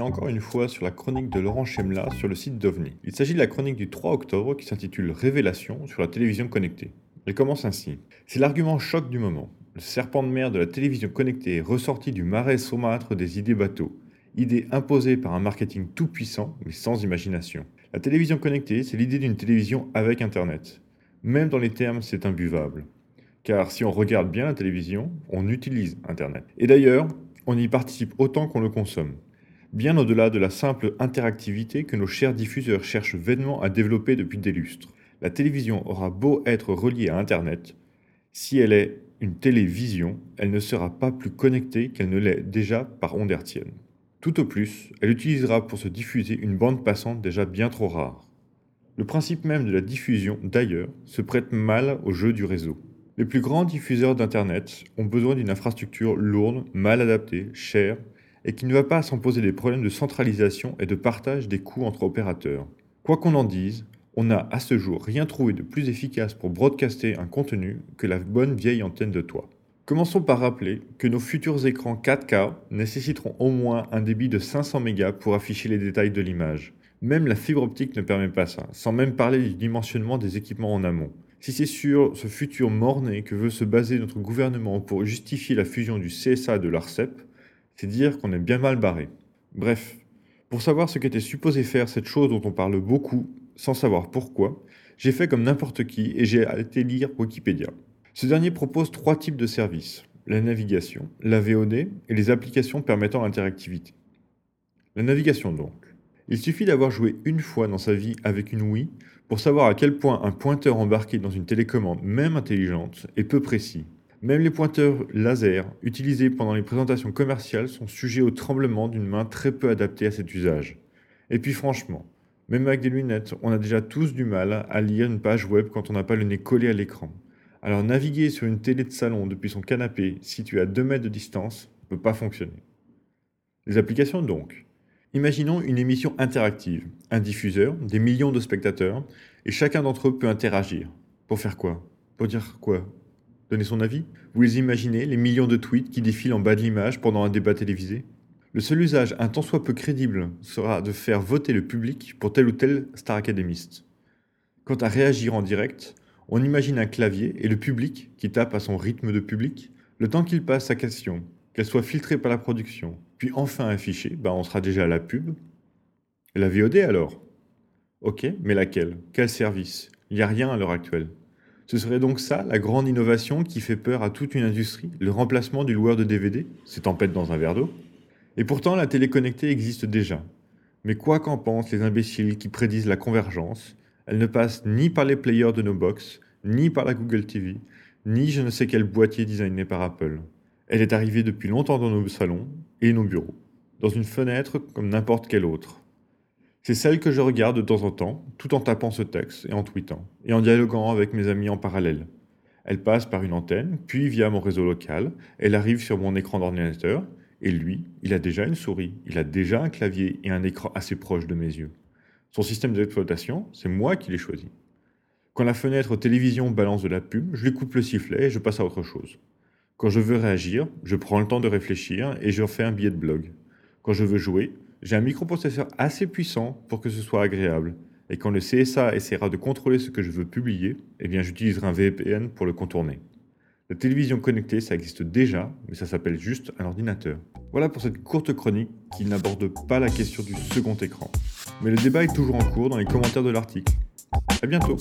encore une fois sur la chronique de Laurent Chemla sur le site d'OVNI. Il s'agit de la chronique du 3 octobre qui s'intitule Révélation sur la télévision connectée. Elle commence ainsi. C'est l'argument choc du moment. Le serpent de mer de la télévision connectée ressorti du marais saumâtre des idées bateaux. Idée imposée par un marketing tout puissant mais sans imagination. La télévision connectée, c'est l'idée d'une télévision avec Internet. Même dans les termes, c'est imbuvable. Car si on regarde bien la télévision, on utilise Internet. Et d'ailleurs, on y participe autant qu'on le consomme bien au-delà de la simple interactivité que nos chers diffuseurs cherchent vainement à développer depuis des lustres. La télévision aura beau être reliée à Internet, si elle est une télévision, elle ne sera pas plus connectée qu'elle ne l'est déjà par onde. Tout au plus, elle utilisera pour se diffuser une bande passante déjà bien trop rare. Le principe même de la diffusion, d'ailleurs, se prête mal au jeu du réseau. Les plus grands diffuseurs d'Internet ont besoin d'une infrastructure lourde, mal adaptée, chère, et qui ne va pas sans poser des problèmes de centralisation et de partage des coûts entre opérateurs. Quoi qu'on en dise, on n'a à ce jour rien trouvé de plus efficace pour broadcaster un contenu que la bonne vieille antenne de toit. Commençons par rappeler que nos futurs écrans 4K nécessiteront au moins un débit de 500 mégas pour afficher les détails de l'image. Même la fibre optique ne permet pas ça, sans même parler du dimensionnement des équipements en amont. Si c'est sur ce futur morné que veut se baser notre gouvernement pour justifier la fusion du CSA et de l'ARCEP, c'est dire qu'on est bien mal barré. Bref, pour savoir ce qu'était supposé faire cette chose dont on parle beaucoup, sans savoir pourquoi, j'ai fait comme n'importe qui et j'ai été lire Wikipédia. Ce dernier propose trois types de services la navigation, la VOD et les applications permettant l'interactivité. La navigation donc. Il suffit d'avoir joué une fois dans sa vie avec une Wii pour savoir à quel point un pointeur embarqué dans une télécommande, même intelligente, est peu précis. Même les pointeurs laser utilisés pendant les présentations commerciales sont sujets au tremblement d'une main très peu adaptée à cet usage. Et puis franchement, même avec des lunettes, on a déjà tous du mal à lire une page web quand on n'a pas le nez collé à l'écran. Alors naviguer sur une télé de salon depuis son canapé situé à 2 mètres de distance ne peut pas fonctionner. Les applications donc? Imaginons une émission interactive, un diffuseur, des millions de spectateurs, et chacun d'entre eux peut interagir. Pour faire quoi? Pour dire quoi? Donner son avis? Vous les imaginez, les millions de tweets qui défilent en bas de l'image pendant un débat télévisé? Le seul usage, un tant soit peu crédible, sera de faire voter le public pour tel ou tel star académiste. Quant à réagir en direct, on imagine un clavier et le public qui tape à son rythme de public, le temps qu'il passe sa question, qu'elle soit filtrée par la production, puis enfin affichée, bah on sera déjà à la pub. La VOD alors? Ok, mais laquelle? Quel service? Il n'y a rien à l'heure actuelle. Ce serait donc ça, la grande innovation qui fait peur à toute une industrie, le remplacement du loueur de DVD, c'est tempête dans un verre d'eau. Et pourtant, la télé connectée existe déjà. Mais quoi qu'en pensent les imbéciles qui prédisent la convergence, elle ne passe ni par les players de nos box, ni par la Google TV, ni je ne sais quel boîtier designé par Apple. Elle est arrivée depuis longtemps dans nos salons et nos bureaux, dans une fenêtre comme n'importe quelle autre. C'est celle que je regarde de temps en temps, tout en tapant ce texte et en tweetant, et en dialoguant avec mes amis en parallèle. Elle passe par une antenne, puis via mon réseau local, elle arrive sur mon écran d'ordinateur, et lui, il a déjà une souris, il a déjà un clavier et un écran assez proche de mes yeux. Son système d'exploitation, c'est moi qui l'ai choisi. Quand la fenêtre télévision balance de la pub, je lui coupe le sifflet et je passe à autre chose. Quand je veux réagir, je prends le temps de réfléchir et je fais un billet de blog. Quand je veux jouer, j'ai un microprocesseur assez puissant pour que ce soit agréable. Et quand le CSA essaiera de contrôler ce que je veux publier, eh bien j'utiliserai un VPN pour le contourner. La télévision connectée, ça existe déjà, mais ça s'appelle juste un ordinateur. Voilà pour cette courte chronique qui n'aborde pas la question du second écran. Mais le débat est toujours en cours dans les commentaires de l'article. A bientôt